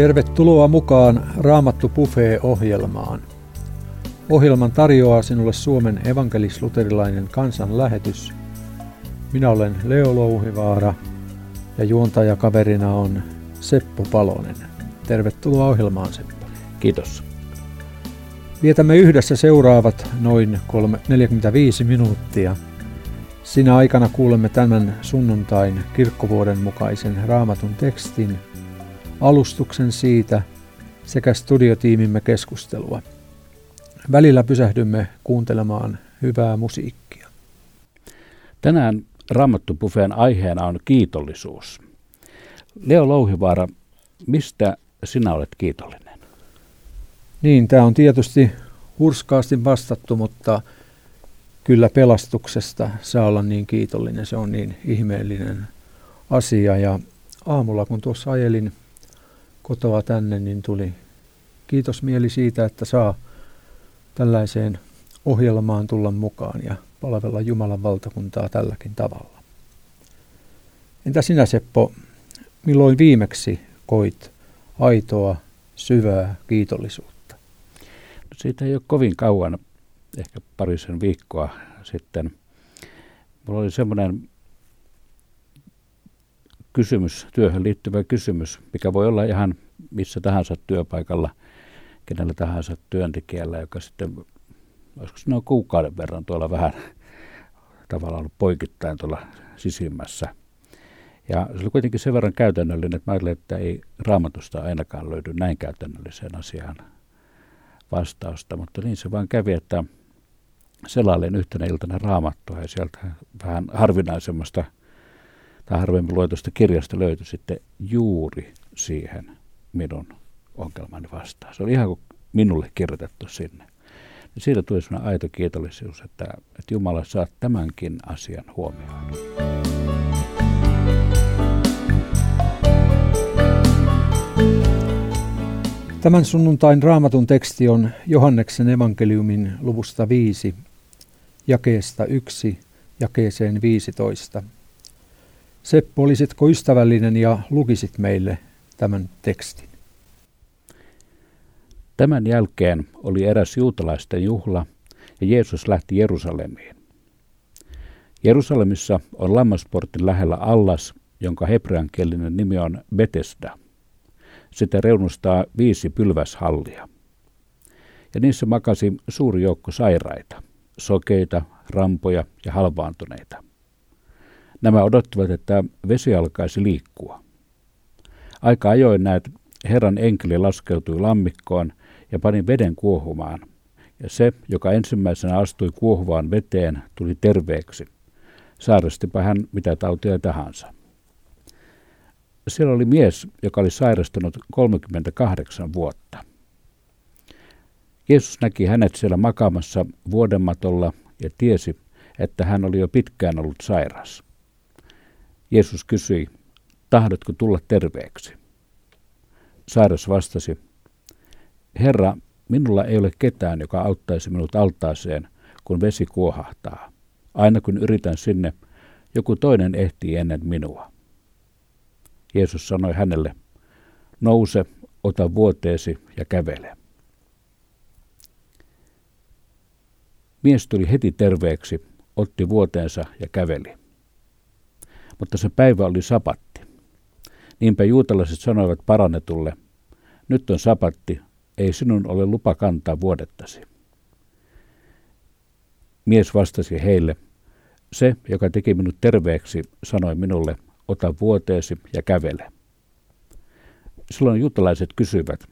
Tervetuloa mukaan Raamattu Buffet-ohjelmaan. Ohjelman tarjoaa sinulle Suomen evankelis-luterilainen kansanlähetys. Minä olen Leo Louhivaara ja juontajakaverina on Seppo Palonen. Tervetuloa ohjelmaan Seppo. Kiitos. Vietämme yhdessä seuraavat noin 45 minuuttia. Sinä aikana kuulemme tämän sunnuntain kirkkovuoden mukaisen raamatun tekstin, alustuksen siitä sekä studiotiimimme keskustelua. Välillä pysähdymme kuuntelemaan hyvää musiikkia. Tänään Raamattu-bufeen aiheena on kiitollisuus. Leo Louhivaara, mistä sinä olet kiitollinen? Niin, tämä on tietysti hurskaasti vastattu, mutta kyllä pelastuksesta saa olla niin kiitollinen. Se on niin ihmeellinen asia. Ja aamulla, kun tuossa ajelin kotoa tänne, niin tuli kiitos mieli siitä, että saa tällaiseen ohjelmaan tulla mukaan ja palvella Jumalan valtakuntaa tälläkin tavalla. Entä sinä Seppo, milloin viimeksi koit aitoa, syvää kiitollisuutta? No siitä ei ole kovin kauan, ehkä parisen viikkoa sitten. Mulla oli semmoinen kysymys, työhön liittyvä kysymys, mikä voi olla ihan missä tahansa työpaikalla, kenellä tahansa työntekijällä, joka sitten, olisiko sanoa kuukauden verran tuolla vähän tavallaan ollut poikittain tuolla sisimmässä. Ja se oli kuitenkin sen verran käytännöllinen, että mä ajattelin, että ei raamatusta ainakaan löydy näin käytännölliseen asiaan vastausta, mutta niin se vaan kävi, että selailin yhtenä iltana raamattua ja sieltä vähän harvinaisemmasta tai harvemmin luetusta kirjasta löytyi sitten juuri siihen minun ongelmani vastaan. Se oli ihan kuin minulle kirjoitettu sinne. Ja siitä tuli sellainen aito kiitollisuus, että, että Jumala saa tämänkin asian huomioon. Tämän sunnuntain raamatun teksti on Johanneksen evankeliumin luvusta 5, jakeesta 1, jakeeseen 15. Seppo, olisitko ystävällinen ja lukisit meille tämän tekstin? Tämän jälkeen oli eräs juutalaisten juhla ja Jeesus lähti Jerusalemiin. Jerusalemissa on lammasportin lähellä allas, jonka hebreankielinen nimi on Betesda. Sitä reunustaa viisi pylväshallia. Ja niissä makasi suuri joukko sairaita, sokeita, rampoja ja halvaantuneita. Nämä odottivat, että vesi alkaisi liikkua. Aika ajoin näet Herran enkeli laskeutui lammikkoon ja pani veden kuohumaan. Ja se, joka ensimmäisenä astui kuohuvaan veteen, tuli terveeksi. Sairastipa hän mitä tautia tahansa. Siellä oli mies, joka oli sairastunut 38 vuotta. Jeesus näki hänet siellä makaamassa vuodematolla ja tiesi, että hän oli jo pitkään ollut sairas. Jeesus kysyi, tahdotko tulla terveeksi? Sairas vastasi, Herra, minulla ei ole ketään, joka auttaisi minut altaaseen, kun vesi kuohahtaa. Aina kun yritän sinne, joku toinen ehtii ennen minua. Jeesus sanoi hänelle, nouse, ota vuoteesi ja kävele. Mies tuli heti terveeksi, otti vuoteensa ja käveli. Mutta se päivä oli sapatti. Niinpä juutalaiset sanoivat parannetulle, nyt on sapatti, ei sinun ole lupa kantaa vuodettasi. Mies vastasi heille, se, joka teki minut terveeksi, sanoi minulle, ota vuoteesi ja kävele. Silloin juutalaiset kysyivät,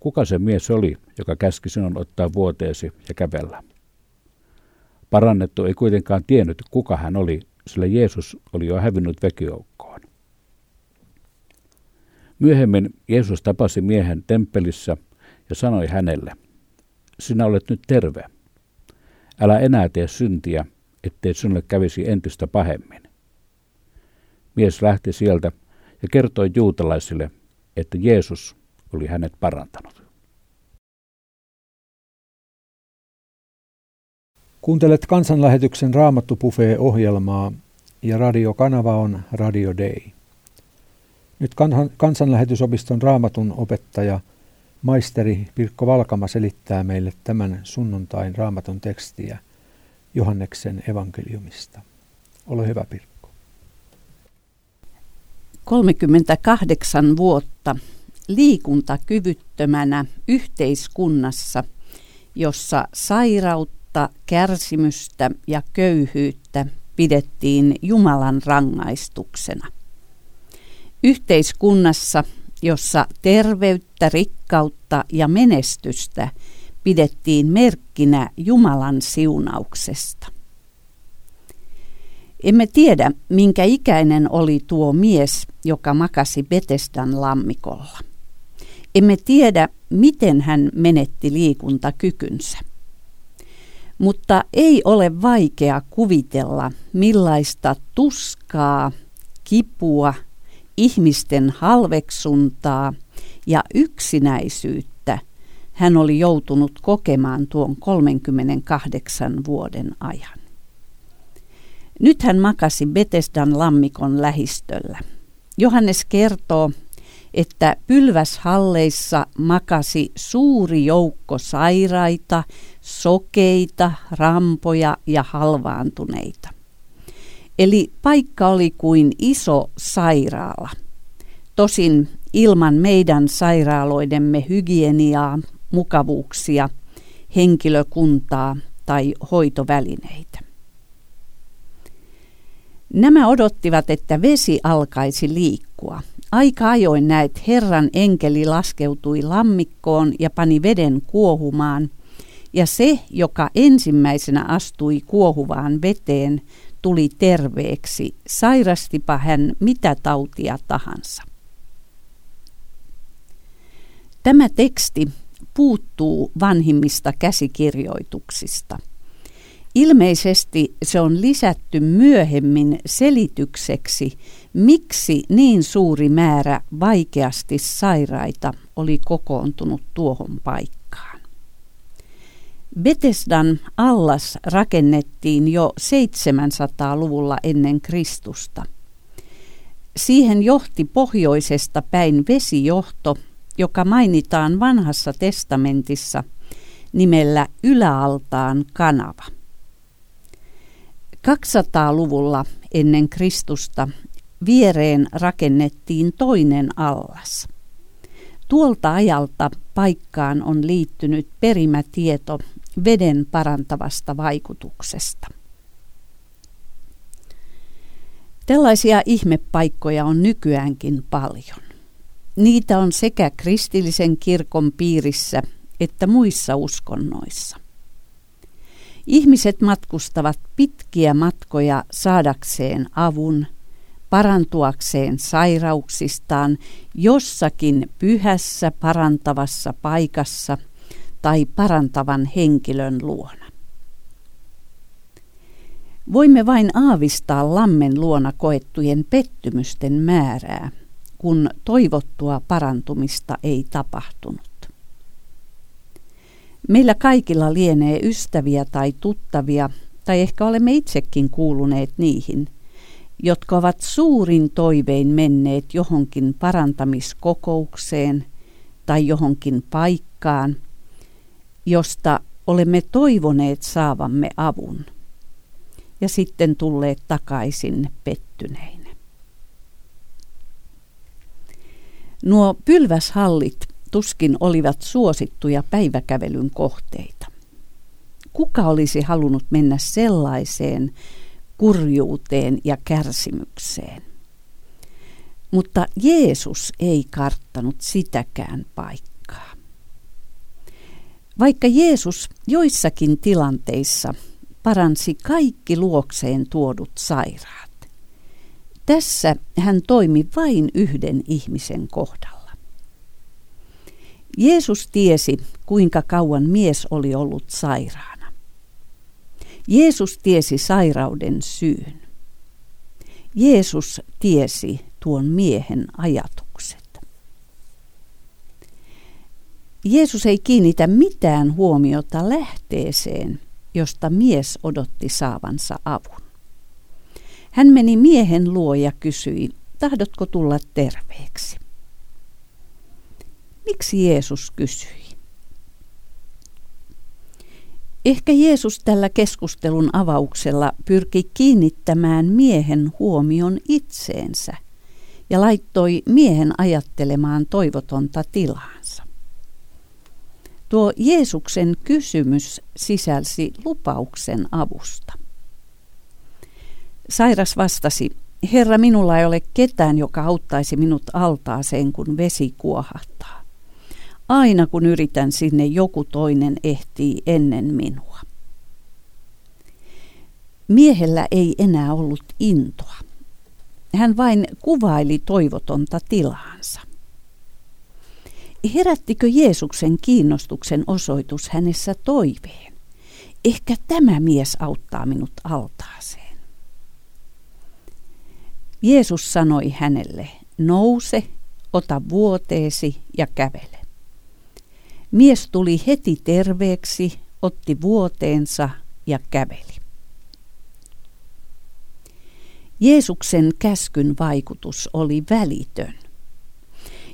kuka se mies oli, joka käski sinun ottaa vuoteesi ja kävellä. Parannettu ei kuitenkaan tiennyt, kuka hän oli, sillä Jeesus oli jo hävinnyt väkijoukkoon. Myöhemmin Jeesus tapasi miehen temppelissä ja sanoi hänelle, sinä olet nyt terve. Älä enää tee syntiä, ettei sinulle kävisi entistä pahemmin. Mies lähti sieltä ja kertoi juutalaisille, että Jeesus oli hänet parantanut. Kuuntelet kansanlähetyksen Raamattu ohjelmaa ja radiokanava on Radio Day. Nyt kansanlähetysopiston raamatun opettaja maisteri Pirkko Valkama selittää meille tämän sunnuntain raamatun tekstiä Johanneksen evankeliumista. Ole hyvä Pirkko. 38 vuotta liikuntakyvyttömänä yhteiskunnassa, jossa sairautta, kärsimystä ja köyhyyttä pidettiin Jumalan rangaistuksena. Yhteiskunnassa, jossa terveyttä, rikkautta ja menestystä pidettiin merkkinä Jumalan siunauksesta. Emme tiedä, minkä ikäinen oli tuo mies, joka makasi Betesdan lammikolla. Emme tiedä, miten hän menetti liikuntakykynsä. Mutta ei ole vaikea kuvitella, millaista tuskaa, kipua, ihmisten halveksuntaa ja yksinäisyyttä hän oli joutunut kokemaan tuon 38 vuoden ajan. Nyt hän makasi Betesdan lammikon lähistöllä. Johannes kertoo, että pylväshalleissa makasi suuri joukko sairaita, sokeita, rampoja ja halvaantuneita. Eli paikka oli kuin iso sairaala. Tosin ilman meidän sairaaloidemme hygieniaa, mukavuuksia, henkilökuntaa tai hoitovälineitä. Nämä odottivat, että vesi alkaisi liikkua. Aika ajoin näet Herran enkeli laskeutui lammikkoon ja pani veden kuohumaan, ja se, joka ensimmäisenä astui kuohuvaan veteen, tuli terveeksi, sairastipa hän mitä tautia tahansa. Tämä teksti puuttuu vanhimmista käsikirjoituksista. Ilmeisesti se on lisätty myöhemmin selitykseksi, miksi niin suuri määrä vaikeasti sairaita oli kokoontunut tuohon paikkaan. Betesdan allas rakennettiin jo 700-luvulla ennen Kristusta. Siihen johti pohjoisesta päin vesijohto, joka mainitaan vanhassa testamentissa nimellä yläaltaan kanava. 200-luvulla ennen Kristusta viereen rakennettiin toinen allas. Tuolta ajalta paikkaan on liittynyt perimätieto veden parantavasta vaikutuksesta. Tällaisia ihmepaikkoja on nykyäänkin paljon. Niitä on sekä kristillisen kirkon piirissä että muissa uskonnoissa. Ihmiset matkustavat pitkiä matkoja saadakseen avun, parantuakseen sairauksistaan jossakin pyhässä parantavassa paikassa tai parantavan henkilön luona. Voimme vain aavistaa lammen luona koettujen pettymysten määrää, kun toivottua parantumista ei tapahtunut. Meillä kaikilla lienee ystäviä tai tuttavia, tai ehkä olemme itsekin kuuluneet niihin, jotka ovat suurin toivein menneet johonkin parantamiskokoukseen tai johonkin paikkaan, josta olemme toivoneet saavamme avun ja sitten tulleet takaisin pettyneinä. Nuo pylväshallit tuskin olivat suosittuja päiväkävelyn kohteita. Kuka olisi halunnut mennä sellaiseen kurjuuteen ja kärsimykseen? Mutta Jeesus ei karttanut sitäkään paikkaa. Vaikka Jeesus joissakin tilanteissa paransi kaikki luokseen tuodut sairaat, tässä hän toimi vain yhden ihmisen kohdalla. Jeesus tiesi, kuinka kauan mies oli ollut sairaana. Jeesus tiesi sairauden syyn. Jeesus tiesi tuon miehen ajatukset. Jeesus ei kiinnitä mitään huomiota lähteeseen, josta mies odotti saavansa avun. Hän meni miehen luo ja kysyi, tahdotko tulla terveeksi? Miksi Jeesus kysyi? Ehkä Jeesus tällä keskustelun avauksella pyrki kiinnittämään miehen huomion itseensä ja laittoi miehen ajattelemaan toivotonta tilaansa. Tuo Jeesuksen kysymys sisälsi lupauksen avusta. Sairas vastasi, Herra, minulla ei ole ketään, joka auttaisi minut altaaseen, kun vesi kuohahtaa. Aina kun yritän sinne, joku toinen ehtii ennen minua. Miehellä ei enää ollut intoa. Hän vain kuvaili toivotonta tilaansa. Herättikö Jeesuksen kiinnostuksen osoitus hänessä toiveen? Ehkä tämä mies auttaa minut altaaseen. Jeesus sanoi hänelle, nouse, ota vuoteesi ja kävele. Mies tuli heti terveeksi, otti vuoteensa ja käveli. Jeesuksen käskyn vaikutus oli välitön.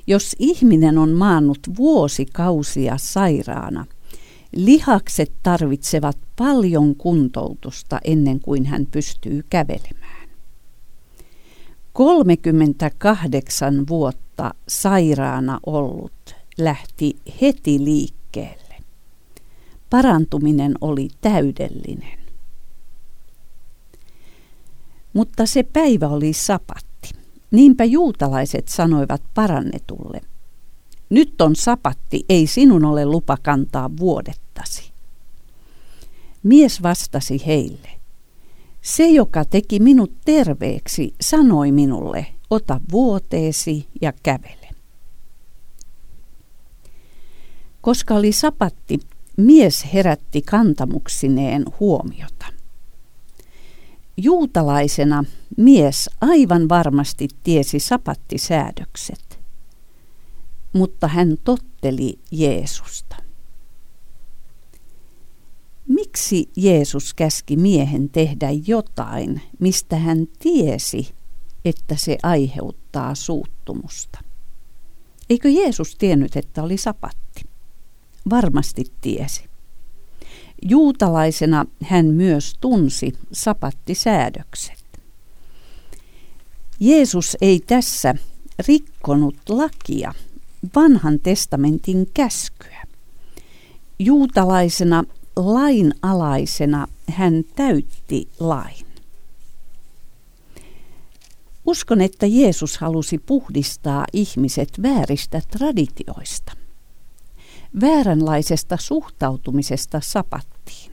Jos ihminen on maannut vuosikausia sairaana, lihakset tarvitsevat paljon kuntoutusta ennen kuin hän pystyy kävelemään. 38 vuotta sairaana ollut lähti heti liikkeelle. Parantuminen oli täydellinen. Mutta se päivä oli sapatti. Niinpä juutalaiset sanoivat parannetulle, nyt on sapatti, ei sinun ole lupa kantaa vuodettasi. Mies vastasi heille, se joka teki minut terveeksi, sanoi minulle, ota vuoteesi ja kävele. Koska oli sapatti, mies herätti kantamuksineen huomiota. Juutalaisena mies aivan varmasti tiesi sapattisäädökset, mutta hän totteli Jeesusta. Miksi Jeesus käski miehen tehdä jotain, mistä hän tiesi, että se aiheuttaa suuttumusta? Eikö Jeesus tiennyt, että oli sapatti? Varmasti tiesi. Juutalaisena hän myös tunsi sapattisäädökset. Jeesus ei tässä rikkonut lakia, vanhan testamentin käskyä. Juutalaisena lainalaisena hän täytti lain. Uskon, että Jeesus halusi puhdistaa ihmiset vääristä traditioista vääränlaisesta suhtautumisesta sapattiin.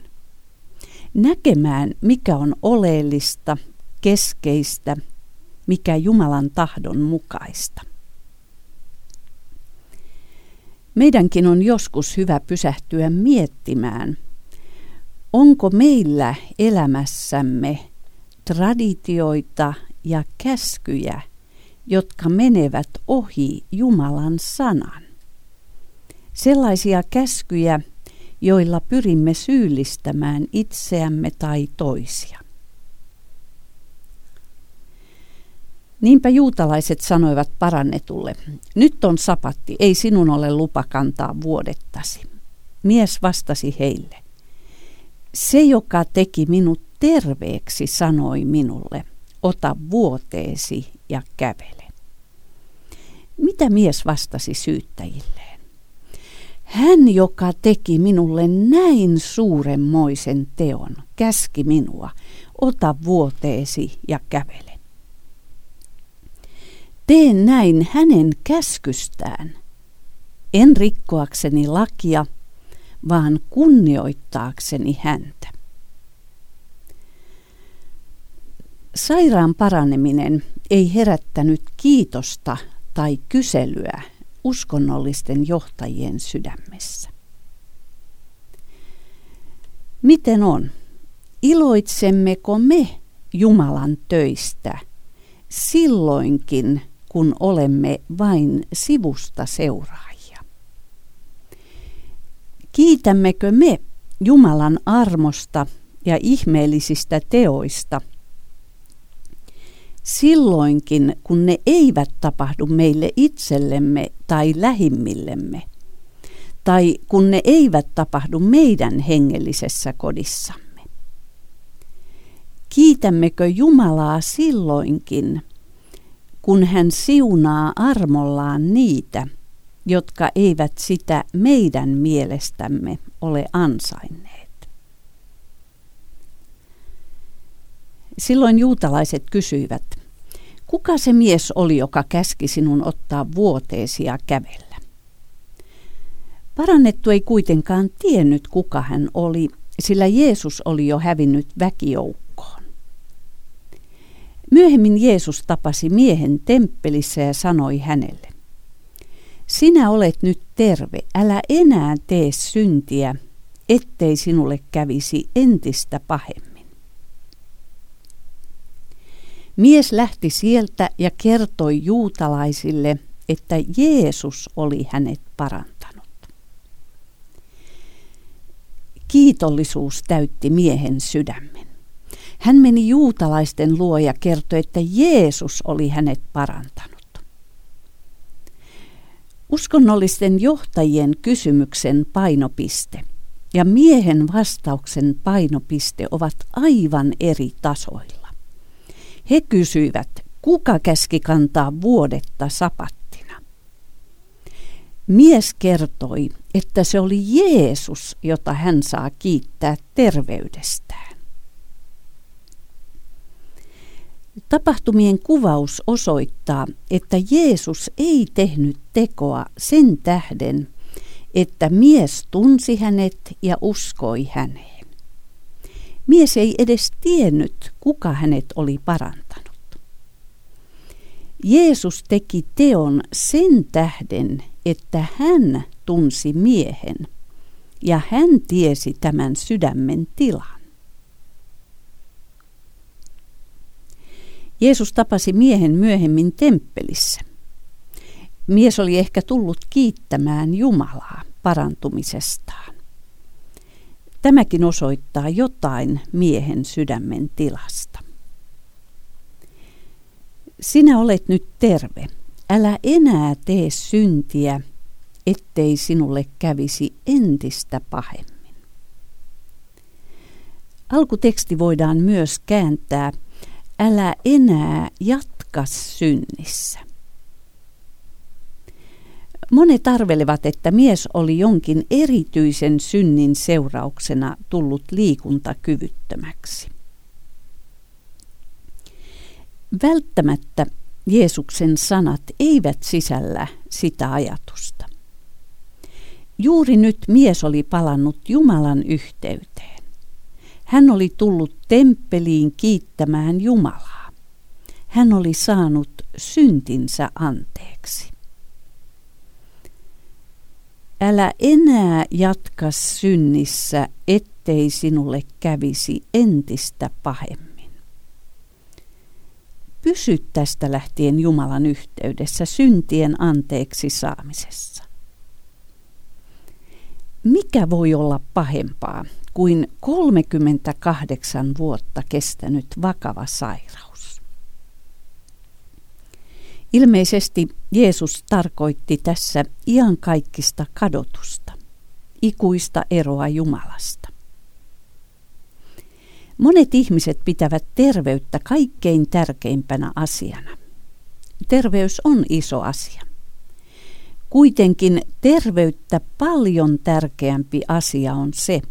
Näkemään, mikä on oleellista, keskeistä, mikä Jumalan tahdon mukaista. Meidänkin on joskus hyvä pysähtyä miettimään, onko meillä elämässämme traditioita ja käskyjä, jotka menevät ohi Jumalan sanan sellaisia käskyjä, joilla pyrimme syyllistämään itseämme tai toisia. Niinpä juutalaiset sanoivat parannetulle, nyt on sapatti, ei sinun ole lupa kantaa vuodettasi. Mies vastasi heille, se joka teki minut terveeksi sanoi minulle, ota vuoteesi ja kävele. Mitä mies vastasi syyttäjille? Hän, joka teki minulle näin suuremmoisen teon, käski minua, ota vuoteesi ja kävele. Teen näin hänen käskystään, en rikkoakseni lakia, vaan kunnioittaakseni häntä. Sairaan paraneminen ei herättänyt kiitosta tai kyselyä uskonnollisten johtajien sydämessä. Miten on? Iloitsemmeko me Jumalan töistä silloinkin, kun olemme vain sivusta seuraajia? Kiitämmekö me Jumalan armosta ja ihmeellisistä teoista, silloinkin, kun ne eivät tapahdu meille itsellemme tai lähimmillemme, tai kun ne eivät tapahdu meidän hengellisessä kodissamme. Kiitämmekö Jumalaa silloinkin, kun hän siunaa armollaan niitä, jotka eivät sitä meidän mielestämme ole ansainneet? Silloin juutalaiset kysyivät, kuka se mies oli, joka käski sinun ottaa vuoteesi ja kävellä? Parannettu ei kuitenkaan tiennyt, kuka hän oli, sillä Jeesus oli jo hävinnyt väkijoukkoon. Myöhemmin Jeesus tapasi miehen temppelissä ja sanoi hänelle, Sinä olet nyt terve, älä enää tee syntiä, ettei sinulle kävisi entistä pahemmin. Mies lähti sieltä ja kertoi juutalaisille, että Jeesus oli hänet parantanut. Kiitollisuus täytti miehen sydämen. Hän meni juutalaisten luo ja kertoi, että Jeesus oli hänet parantanut. Uskonnollisten johtajien kysymyksen painopiste ja miehen vastauksen painopiste ovat aivan eri tasoilla. He kysyivät, kuka käski kantaa vuodetta sapattina. Mies kertoi, että se oli Jeesus, jota hän saa kiittää terveydestään. Tapahtumien kuvaus osoittaa, että Jeesus ei tehnyt tekoa sen tähden, että mies tunsi hänet ja uskoi häneen. Mies ei edes tiennyt, kuka hänet oli parantanut. Jeesus teki teon sen tähden, että hän tunsi miehen ja hän tiesi tämän sydämen tilan. Jeesus tapasi miehen myöhemmin temppelissä. Mies oli ehkä tullut kiittämään Jumalaa parantumisestaan. Tämäkin osoittaa jotain miehen sydämen tilasta. Sinä olet nyt terve. Älä enää tee syntiä, ettei sinulle kävisi entistä pahemmin. Alkuteksti voidaan myös kääntää, älä enää jatka synnissä. Monet arvelevat, että mies oli jonkin erityisen synnin seurauksena tullut liikuntakyvyttömäksi. Välttämättä Jeesuksen sanat eivät sisällä sitä ajatusta. Juuri nyt mies oli palannut Jumalan yhteyteen. Hän oli tullut temppeliin kiittämään Jumalaa. Hän oli saanut syntinsä anteeksi. Älä enää jatka synnissä, ettei sinulle kävisi entistä pahemmin. Pysy tästä lähtien Jumalan yhteydessä syntien anteeksi saamisessa. Mikä voi olla pahempaa kuin 38 vuotta kestänyt vakava sairaus? Ilmeisesti Jeesus tarkoitti tässä iankaikkista kadotusta, ikuista eroa Jumalasta. Monet ihmiset pitävät terveyttä kaikkein tärkeimpänä asiana. Terveys on iso asia. Kuitenkin terveyttä paljon tärkeämpi asia on se,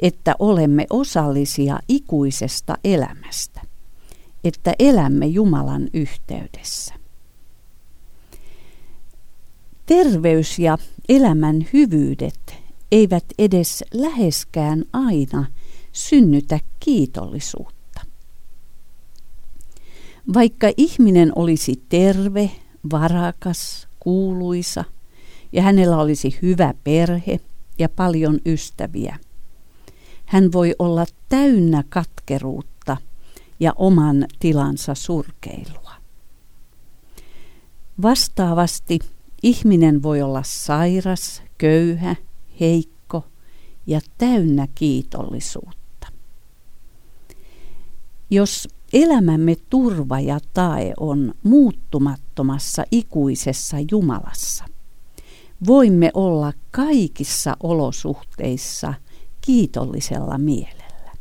että olemme osallisia ikuisesta elämästä, että elämme Jumalan yhteydessä. Terveys ja elämän hyvyydet eivät edes läheskään aina synnytä kiitollisuutta. Vaikka ihminen olisi terve, varakas, kuuluisa ja hänellä olisi hyvä perhe ja paljon ystäviä, hän voi olla täynnä katkeruutta ja oman tilansa surkeilua. Vastaavasti Ihminen voi olla sairas, köyhä, heikko ja täynnä kiitollisuutta. Jos Elämämme turva ja tae on muuttumattomassa ikuisessa Jumalassa. Voimme olla kaikissa olosuhteissa kiitollisella mielellä.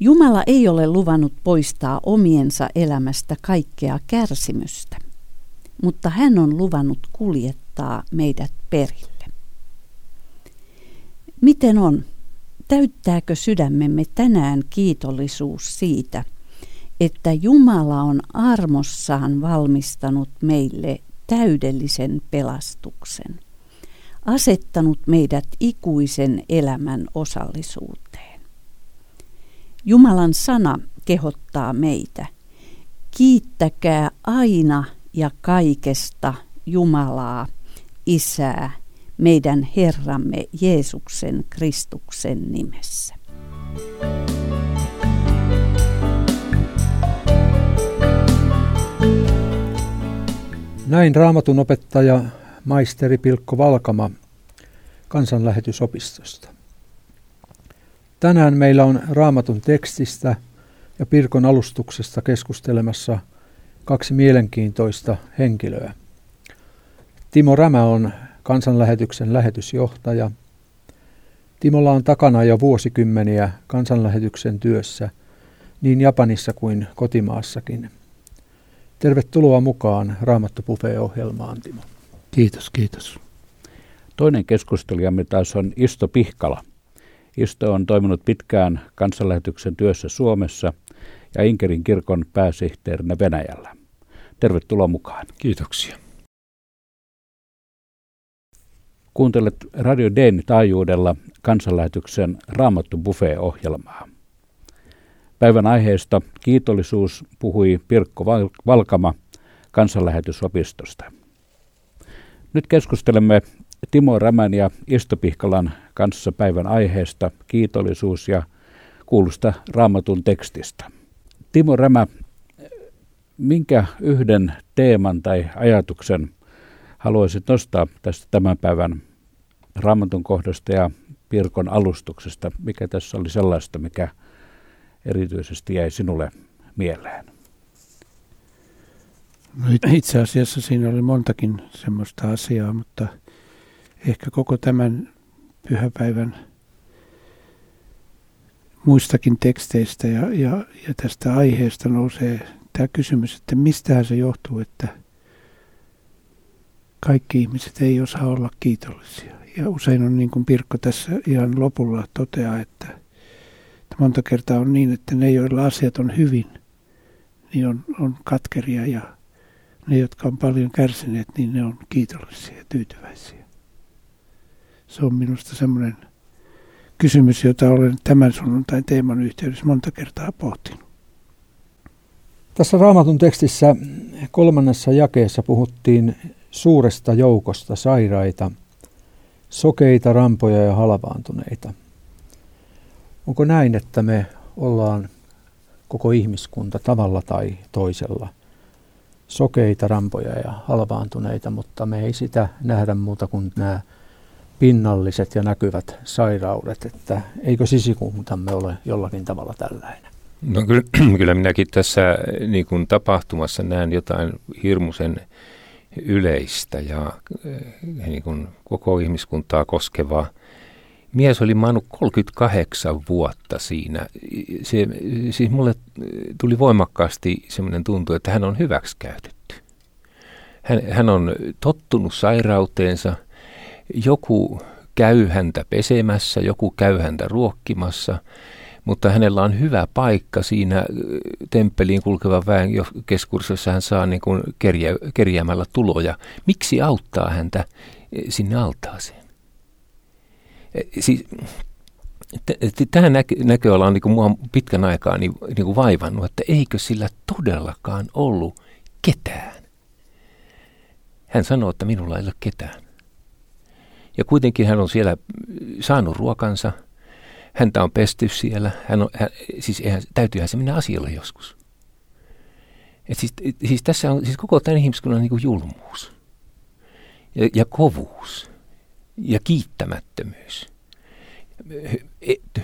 Jumala ei ole luvannut poistaa omiensa elämästä kaikkea kärsimystä, mutta hän on luvannut kuljettaa meidät perille. Miten on? Täyttääkö sydämemme tänään kiitollisuus siitä, että Jumala on armossaan valmistanut meille täydellisen pelastuksen, asettanut meidät ikuisen elämän osallisuuteen. Jumalan sana kehottaa meitä, kiittäkää aina ja kaikesta Jumalaa, Isää, meidän Herramme Jeesuksen Kristuksen nimessä. Näin raamatun opettaja maisteri Pilkko Valkama kansanlähetysopistosta. Tänään meillä on raamatun tekstistä ja Pirkon alustuksesta keskustelemassa kaksi mielenkiintoista henkilöä. Timo Rämä on kansanlähetyksen lähetysjohtaja. Timolla on takana jo vuosikymmeniä kansanlähetyksen työssä niin Japanissa kuin kotimaassakin. Tervetuloa mukaan Raamattu ohjelmaan Timo. Kiitos, kiitos. Toinen keskustelijamme taas on Isto Pihkala. Isto on toiminut pitkään kansanlähetyksen työssä Suomessa ja Inkerin kirkon pääsihteerinä Venäjällä. Tervetuloa mukaan. Kiitoksia. Kuuntelet Radio Deen taajuudella kansanlähetyksen Raamattu Buffet-ohjelmaa. Päivän aiheesta kiitollisuus puhui Pirkko Valkama kansanlähetysopistosta. Nyt keskustelemme Timo Rämän ja Isto Pihkalan kanssa päivän aiheesta kiitollisuus ja kuulusta raamatun tekstistä. Timo Rämä, minkä yhden teeman tai ajatuksen haluaisit nostaa tästä tämän päivän raamatun kohdasta ja Pirkon alustuksesta? Mikä tässä oli sellaista, mikä erityisesti jäi sinulle mieleen? No itse asiassa siinä oli montakin semmoista asiaa, mutta ehkä koko tämän pyhäpäivän muistakin teksteistä ja, ja, ja tästä aiheesta nousee tämä kysymys, että mistähän se johtuu, että kaikki ihmiset ei osaa olla kiitollisia. Ja usein on niin kuin Pirkko tässä ihan lopulla toteaa, että, että monta kertaa on niin, että ne, joilla asiat on hyvin, niin on, on katkeria ja ne, jotka on paljon kärsineet, niin ne on kiitollisia ja tyytyväisiä. Se on minusta semmoinen kysymys, jota olen tämän sunnuntain teeman yhteydessä monta kertaa pohtinut. Tässä raamatun tekstissä kolmannessa jakeessa puhuttiin suuresta joukosta sairaita, sokeita, rampoja ja halvaantuneita. Onko näin, että me ollaan koko ihmiskunta tavalla tai toisella sokeita, rampoja ja halvaantuneita, mutta me ei sitä nähdä muuta kuin nämä pinnalliset ja näkyvät sairaudet, että eikö sisikuntamme ole jollakin tavalla tällainen? No kyllä, kyllä minäkin tässä niin kuin tapahtumassa näen jotain hirmuisen yleistä ja eh, niin kuin koko ihmiskuntaa koskevaa. Mies oli maannut 38 vuotta siinä. Se, siis mulle tuli voimakkaasti semmoinen tuntu, että hän on hyväksikäytetty. Hän, hän on tottunut sairauteensa. Joku käy häntä pesemässä, joku käy häntä ruokkimassa – mutta hänellä on hyvä paikka siinä temppeliin kulkevan väen keskuudessa, hän saa niin kuin kerjä, kerjäämällä tuloja. Miksi auttaa häntä sinne altaaseen? Siis, Tähän näkö, näköala on niin mua pitkän aikaa niin, niin kuin vaivannut, että eikö sillä todellakaan ollut ketään. Hän sanoo, että minulla ei ole ketään. Ja kuitenkin hän on siellä saanut ruokansa – häntä on pesty siellä. Hän on, hän, siis eihän, täytyyhän se mennä asialle joskus. Et siis, siis tässä on siis koko tämän ihmiskunnan niin kuin julmuus ja, ja kovuus ja kiittämättömyys.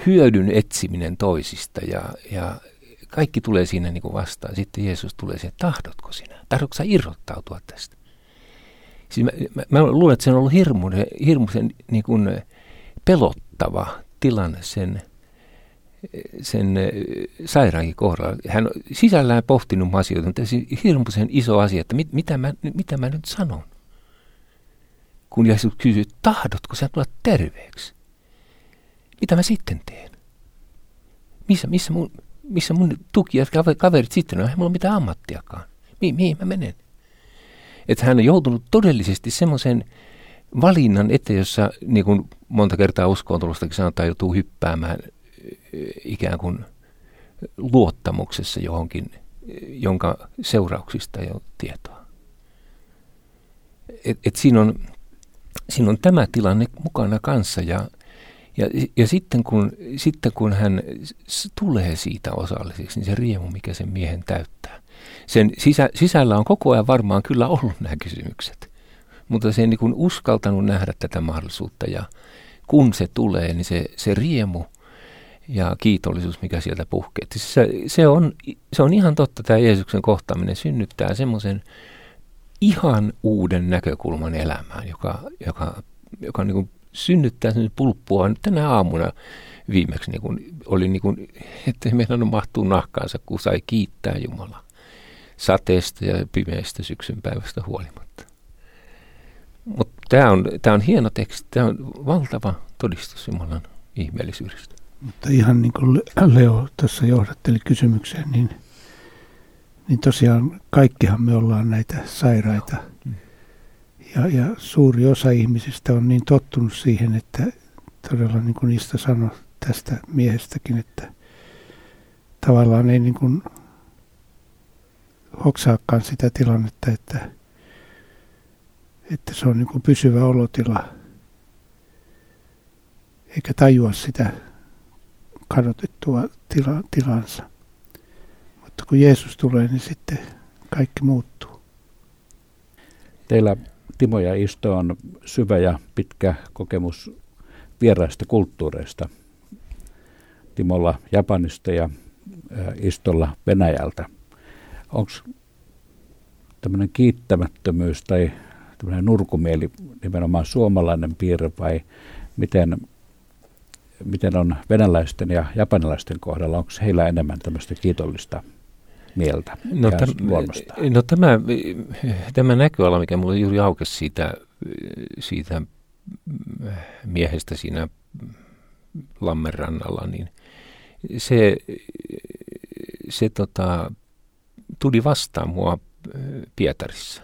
hyödyn etsiminen toisista ja, ja kaikki tulee siinä niin kuin vastaan. Sitten Jeesus tulee siihen, tahdotko sinä? Tahdotko sä irrottautua tästä? Siis mä, mä, mä luulen, että se on ollut hirmuisen, hirmuisen niin kuin pelottava tilanne sen, sen sairaankin kohdalla. Hän on sisällään pohtinut asioita, mutta se hirmuisen iso asia, että mit, mitä, mä, mitä mä nyt sanon. Kun Jeesus kysyy, tahdotko sä tulla terveeksi? Mitä mä sitten teen? Missä, missä mun, missä mun tukijat, kaverit sitten on? Ei mulla mitään ammattiakaan. Mi, mihin mä menen? Että hän on joutunut todellisesti semmoisen valinnan eteen, jossa niin kuin monta kertaa uskoon tulostakin sanotaan, joutuu hyppäämään ikään kuin luottamuksessa johonkin, jonka seurauksista ei ole tietoa. Et, et siinä, on, siinä on tämä tilanne mukana kanssa ja, ja, ja sitten, kun, sitten kun hän tulee siitä osalliseksi, niin se riemu, mikä sen miehen täyttää. Sen sisä, sisällä on koko ajan varmaan kyllä ollut nämä kysymykset, mutta se ei niin kuin uskaltanut nähdä tätä mahdollisuutta ja kun se tulee, niin se, se riemu ja kiitollisuus, mikä sieltä puhkee. Siis se, se, on, se on ihan totta, tämä Jeesuksen kohtaaminen synnyttää semmoisen ihan uuden näkökulman elämään, joka, joka, joka niin kuin synnyttää sen pulppua. Tänä aamuna viimeksi niin kuin, oli niin kuin, että meidän mahtuu nahkaansa, kun sai kiittää Jumalaa sateesta ja pimeästä syksyn päivästä huolimatta. Mutta tämä on, tää on hieno teksti, tämä on valtava todistus Jumalan ihmeellisyydestä. Mutta ihan niin kuin Leo tässä johdatteli kysymykseen, niin, niin tosiaan kaikkihan me ollaan näitä sairaita. Ja, ja suuri osa ihmisistä on niin tottunut siihen, että todella niin kuin niistä sanoi tästä miehestäkin, että tavallaan ei niin kuin hoksaakaan sitä tilannetta, että, että se on niin kuin pysyvä olotila, eikä tajua sitä kadotettua tila, tilansa. Mutta kun Jeesus tulee, niin sitten kaikki muuttuu. Teillä Timo ja Isto on syvä ja pitkä kokemus vieraista kulttuureista. Timolla Japanista ja Istolla Venäjältä. Onko tämmöinen kiittämättömyys tai tämmöinen nurkumieli nimenomaan suomalainen piirre vai miten, miten on venäläisten ja japanilaisten kohdalla? Onko heillä enemmän tämmöistä kiitollista mieltä no, täm, no tämä, tämä näköala, mikä mulle juuri aukesi siitä, siitä miehestä siinä Lammenrannalla, niin se, se tota, tuli vastaan mua Pietarissa,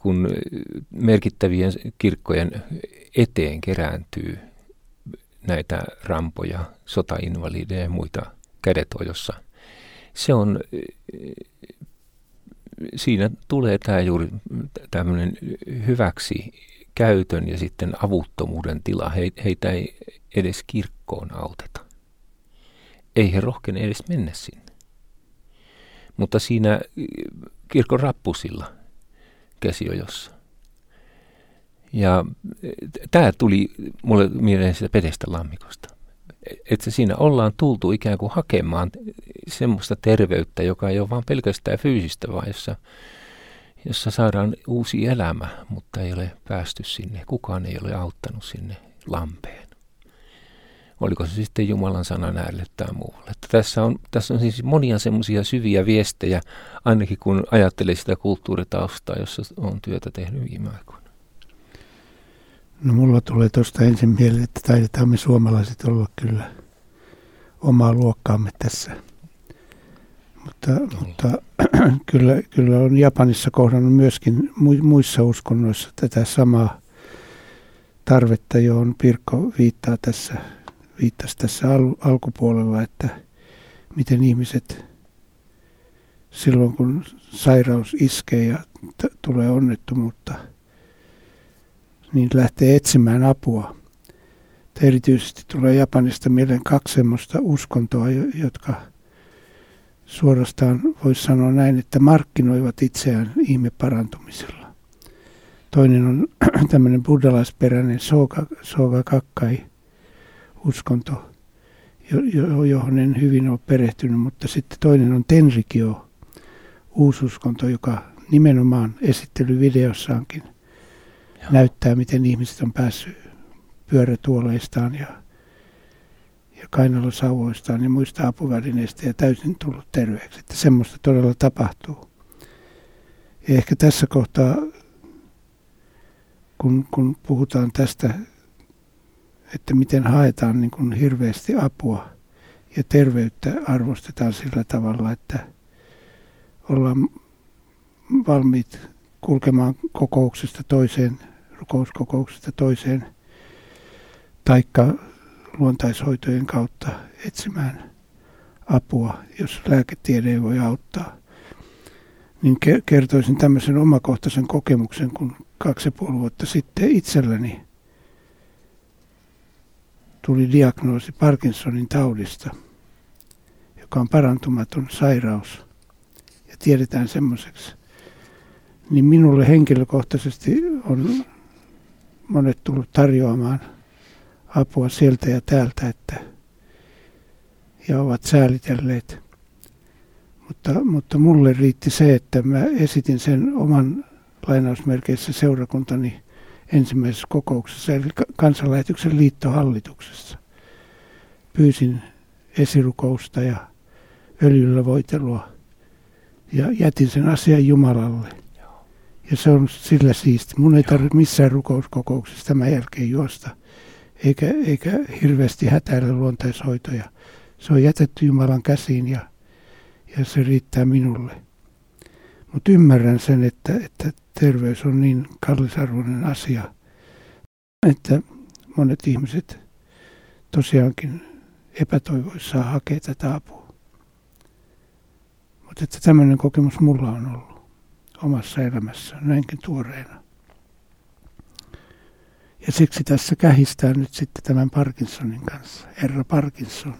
kun merkittävien kirkkojen eteen kerääntyy näitä rampoja, sotainvalideja ja muita kädetojossa. Se on, siinä tulee tämä juuri tämmöinen hyväksi käytön ja sitten avuttomuuden tila. Heitä ei edes kirkkoon auteta. Ei he rohkene edes mennä sinne. Mutta siinä kirkon rappusilla käsiojossa. Ja tämä tuli mulle mieleen sitä pedestä lammikosta. Että siinä ollaan tultu ikään kuin hakemaan semmoista terveyttä, joka ei ole vain pelkästään fyysistä, vaan jossa jossa saadaan uusi elämä, mutta ei ole päästy sinne. Kukaan ei ole auttanut sinne lampeen. Oliko se sitten Jumalan sanan äärelle tai muualle. Että tässä, on, tässä on siis monia semmoisia syviä viestejä, ainakin kun ajattelee sitä kulttuuritaustaa, jossa on työtä tehnyt viime aikoina. No mulla tulee tuosta ensin mieleen, että taidetaan me suomalaiset olla kyllä omaa luokkaamme tässä mutta, mutta kyllä, kyllä on Japanissa kohdannut myöskin muissa uskonnoissa tätä samaa tarvetta, johon Pirkko viittaa tässä, viittasi tässä al, alkupuolella, että miten ihmiset silloin kun sairaus iskee ja t- tulee onnettomuutta, niin lähtee etsimään apua. Erityisesti tulee Japanista mieleen kaksi semmoista uskontoa, jotka – suorastaan voisi sanoa näin, että markkinoivat itseään ihmeparantumisella. Toinen on tämmöinen buddhalaisperäinen Soga, Soga Kakkai uskonto, johon en hyvin ole perehtynyt, mutta sitten toinen on Tenrikio, uususkonto, joka nimenomaan esittelyvideossaankin Joo. näyttää, miten ihmiset on päässyt pyörätuoleistaan ja, ja kainalosauvoistaan ja muista apuvälineistä ja täysin tullut terveeksi. Että semmoista todella tapahtuu. Ja ehkä tässä kohtaa, kun, kun puhutaan tästä, että miten haetaan niin kuin hirveästi apua ja terveyttä arvostetaan sillä tavalla, että ollaan valmiit kulkemaan kokouksesta toiseen, rukouskokouksesta toiseen, taikka luontaishoitojen kautta etsimään apua, jos lääketiede ei voi auttaa. Niin kertoisin tämmöisen omakohtaisen kokemuksen, kun kaksi ja puoli vuotta sitten itselläni tuli diagnoosi Parkinsonin taudista, joka on parantumaton sairaus ja tiedetään semmoiseksi niin minulle henkilökohtaisesti on monet tullut tarjoamaan apua sieltä ja täältä, että, ja ovat säälitelleet. Mutta, mutta mulle riitti se, että mä esitin sen oman lainausmerkeissä seurakuntani ensimmäisessä kokouksessa, eli kansanlähetyksen liittohallituksessa. Pyysin esirukousta ja öljyllä voitelua ja jätin sen asian Jumalalle. Ja se on sillä siisti. Mun ei tarvitse missään rukouskokouksessa tämän jälkeen juosta, eikä, eikä hirveästi hätäillä luontaishoitoja. Se on jätetty Jumalan käsiin ja, ja se riittää minulle. Mutta ymmärrän sen, että, että terveys on niin kallisarvoinen asia, että monet ihmiset tosiaankin epätoivoissaan hakee tätä apua. Mutta että tämmöinen kokemus mulla on ollut omassa elämässä näinkin tuoreena. Ja siksi tässä kähistää nyt sitten tämän Parkinsonin kanssa, herra Parkinson.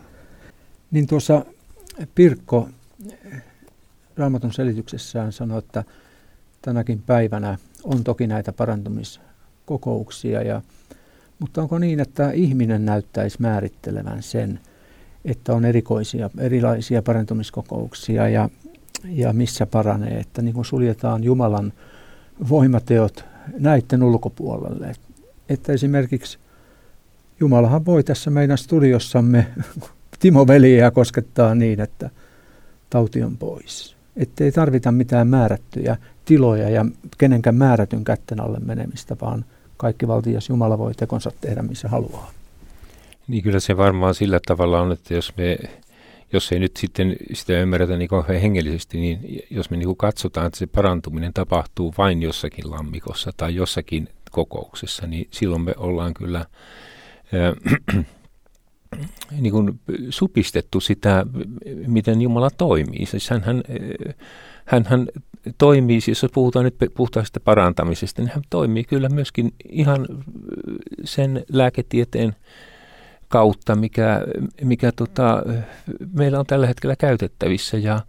Niin tuossa Pirkko Raamatun selityksessään sanoi, että tänäkin päivänä on toki näitä parantumiskokouksia, ja, mutta onko niin, että ihminen näyttäisi määrittelevän sen, että on erikoisia, erilaisia parantumiskokouksia ja ja missä paranee, että niin kuin suljetaan Jumalan voimateot näiden ulkopuolelle. Että esimerkiksi Jumalahan voi tässä meidän studiossamme Timo Veliä koskettaa niin, että tauti on pois. Että ei tarvita mitään määrättyjä tiloja ja kenenkään määrätyn kätten alle menemistä, vaan kaikki valtias Jumala voi tekonsa tehdä missä haluaa. Niin kyllä se varmaan sillä tavalla on, että jos me jos ei nyt sitten sitä ymmärretä niin hengellisesti, niin jos me niin katsotaan, että se parantuminen tapahtuu vain jossakin lammikossa tai jossakin kokouksessa, niin silloin me ollaan kyllä äh, niin kuin supistettu sitä, miten Jumala toimii. Siis hän, hän, hän, hän toimii, siis jos puhutaan nyt puhtaasta parantamisesta, niin hän toimii kyllä myöskin ihan sen lääketieteen kautta, mikä, mikä tota, meillä on tällä hetkellä käytettävissä ja,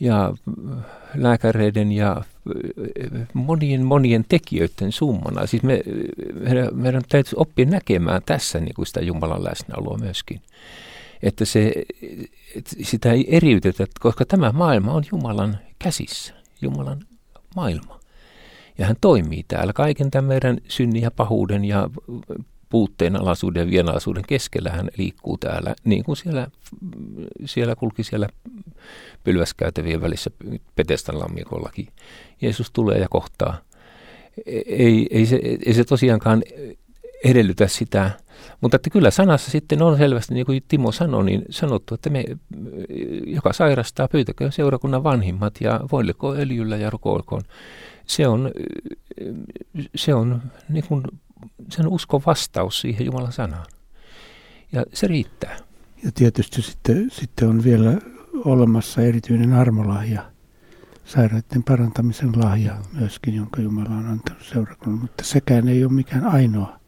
ja lääkäreiden ja monien monien tekijöiden summana. Siis me, meidän, meidän täytyy oppia näkemään tässä niin kuin sitä Jumalan läsnäoloa myöskin. Että se, että sitä ei eriytetä, koska tämä maailma on Jumalan käsissä, Jumalan maailma. Ja hän toimii täällä kaiken tämän meidän synnin ja pahuuden ja puutteen alaisuuden ja vienalaisuuden keskellä hän liikkuu täällä, niin kuin siellä, siellä kulki siellä pylväskäytävien välissä Petestan lammikollakin. Jeesus tulee ja kohtaa. Ei, ei, se, ei se tosiaankaan edellytä sitä, mutta että kyllä sanassa sitten on selvästi, niin kuin Timo sanoi, niin sanottu, että me, joka sairastaa, pyytäkö seurakunnan vanhimmat ja voilleko öljyllä ja rukoilkoon. Se on, se on niin kuin sen uskon vastaus siihen Jumalan sanaan. Ja se riittää. Ja tietysti sitten, sitten on vielä olemassa erityinen armolahja, sairaiden parantamisen lahja myöskin, jonka Jumala on antanut seurakunnan, mutta sekään ei ole mikään ainoa.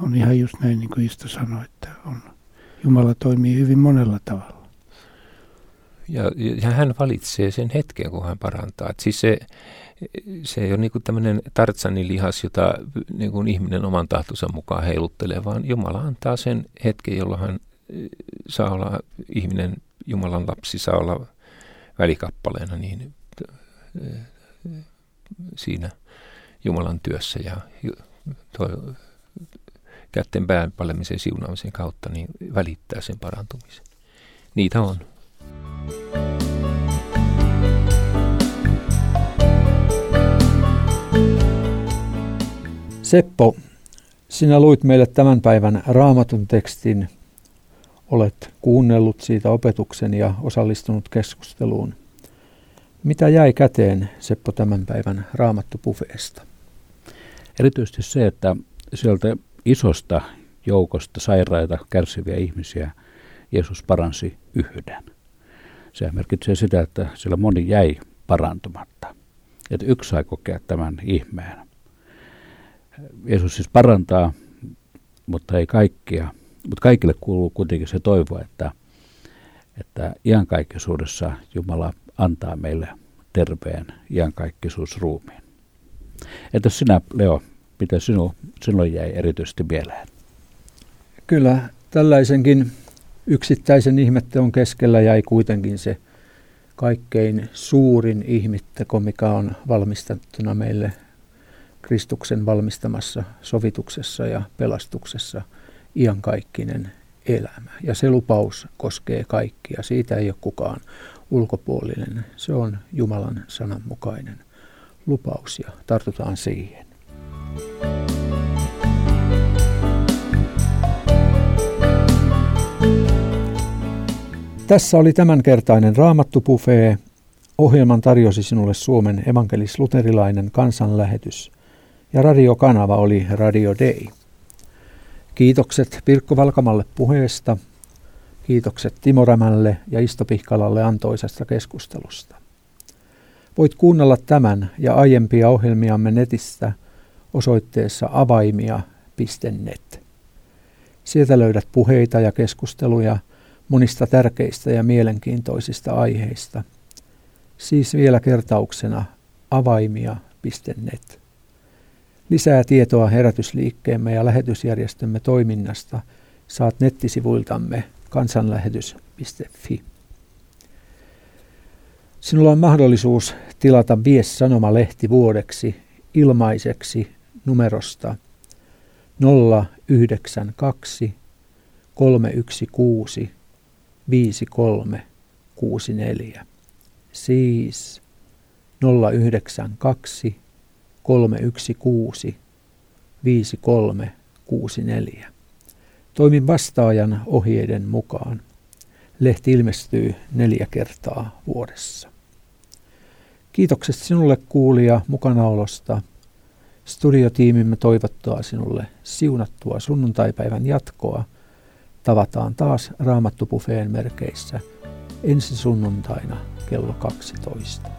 On ihan just näin, niin kuin Isto sanoi, että on, Jumala toimii hyvin monella tavalla. Ja, ja hän valitsee sen hetken, kun hän parantaa. Et siis se, se ei ole niin tämmöinen tartsanin lihas, jota niin kuin ihminen oman tahtonsa mukaan heiluttelee, vaan Jumala antaa sen hetken, jolloin hän saa olla ihminen, Jumalan lapsi saa olla välikappaleena niin siinä Jumalan työssä ja tuo kätten päänpalemisen siunaamisen kautta niin välittää sen parantumisen. Niitä on. Seppo, sinä luit meille tämän päivän raamatun tekstin. Olet kuunnellut siitä opetuksen ja osallistunut keskusteluun. Mitä jäi käteen, Seppo, tämän päivän raamattupufeesta? Erityisesti se, että sieltä isosta joukosta sairaita, kärsiviä ihmisiä Jeesus paransi yhden. Se merkitsee sitä, että sillä moni jäi parantumatta. Että yksi sai kokea tämän ihmeen. Jeesus siis parantaa, mutta ei kaikkia. Mutta kaikille kuuluu kuitenkin se toivo, että, että iankaikkisuudessa Jumala antaa meille terveen iankaikkisuusruumiin. Entä sinä, Leo, mitä sinu, sinulle jäi erityisesti mieleen? Kyllä tällaisenkin yksittäisen ihmetteon keskellä jäi kuitenkin se kaikkein suurin ihmitteko, mikä on valmistettuna meille Kristuksen valmistamassa sovituksessa ja pelastuksessa iankaikkinen elämä. Ja se lupaus koskee kaikkia. Siitä ei ole kukaan ulkopuolinen. Se on Jumalan sanan mukainen lupaus ja tartutaan siihen. Tässä oli tämänkertainen Raamattu-pufee. Ohjelman tarjosi sinulle Suomen evankelis-luterilainen kansanlähetys ja radiokanava oli Radio Day. Kiitokset Pirkko Valkamalle puheesta, kiitokset Timo Rämälle ja Isto Pihkalalle antoisesta keskustelusta. Voit kuunnella tämän ja aiempia ohjelmiamme netistä osoitteessa avaimia.net. Sieltä löydät puheita ja keskusteluja monista tärkeistä ja mielenkiintoisista aiheista. Siis vielä kertauksena avaimia.net. Lisää tietoa herätysliikkeemme ja lähetysjärjestömme toiminnasta saat nettisivuiltamme kansanlähetys.fi. Sinulla on mahdollisuus tilata Vies Sanoma-lehti vuodeksi ilmaiseksi numerosta 092 316 5364. Siis 092 316 5364. Toimin vastaajan ohjeiden mukaan. Lehti ilmestyy neljä kertaa vuodessa. Kiitokset sinulle kuulija mukanaolosta. Studiotiimimme toivottaa sinulle siunattua sunnuntaipäivän jatkoa. Tavataan taas Raamattupufeen merkeissä ensi sunnuntaina kello 12.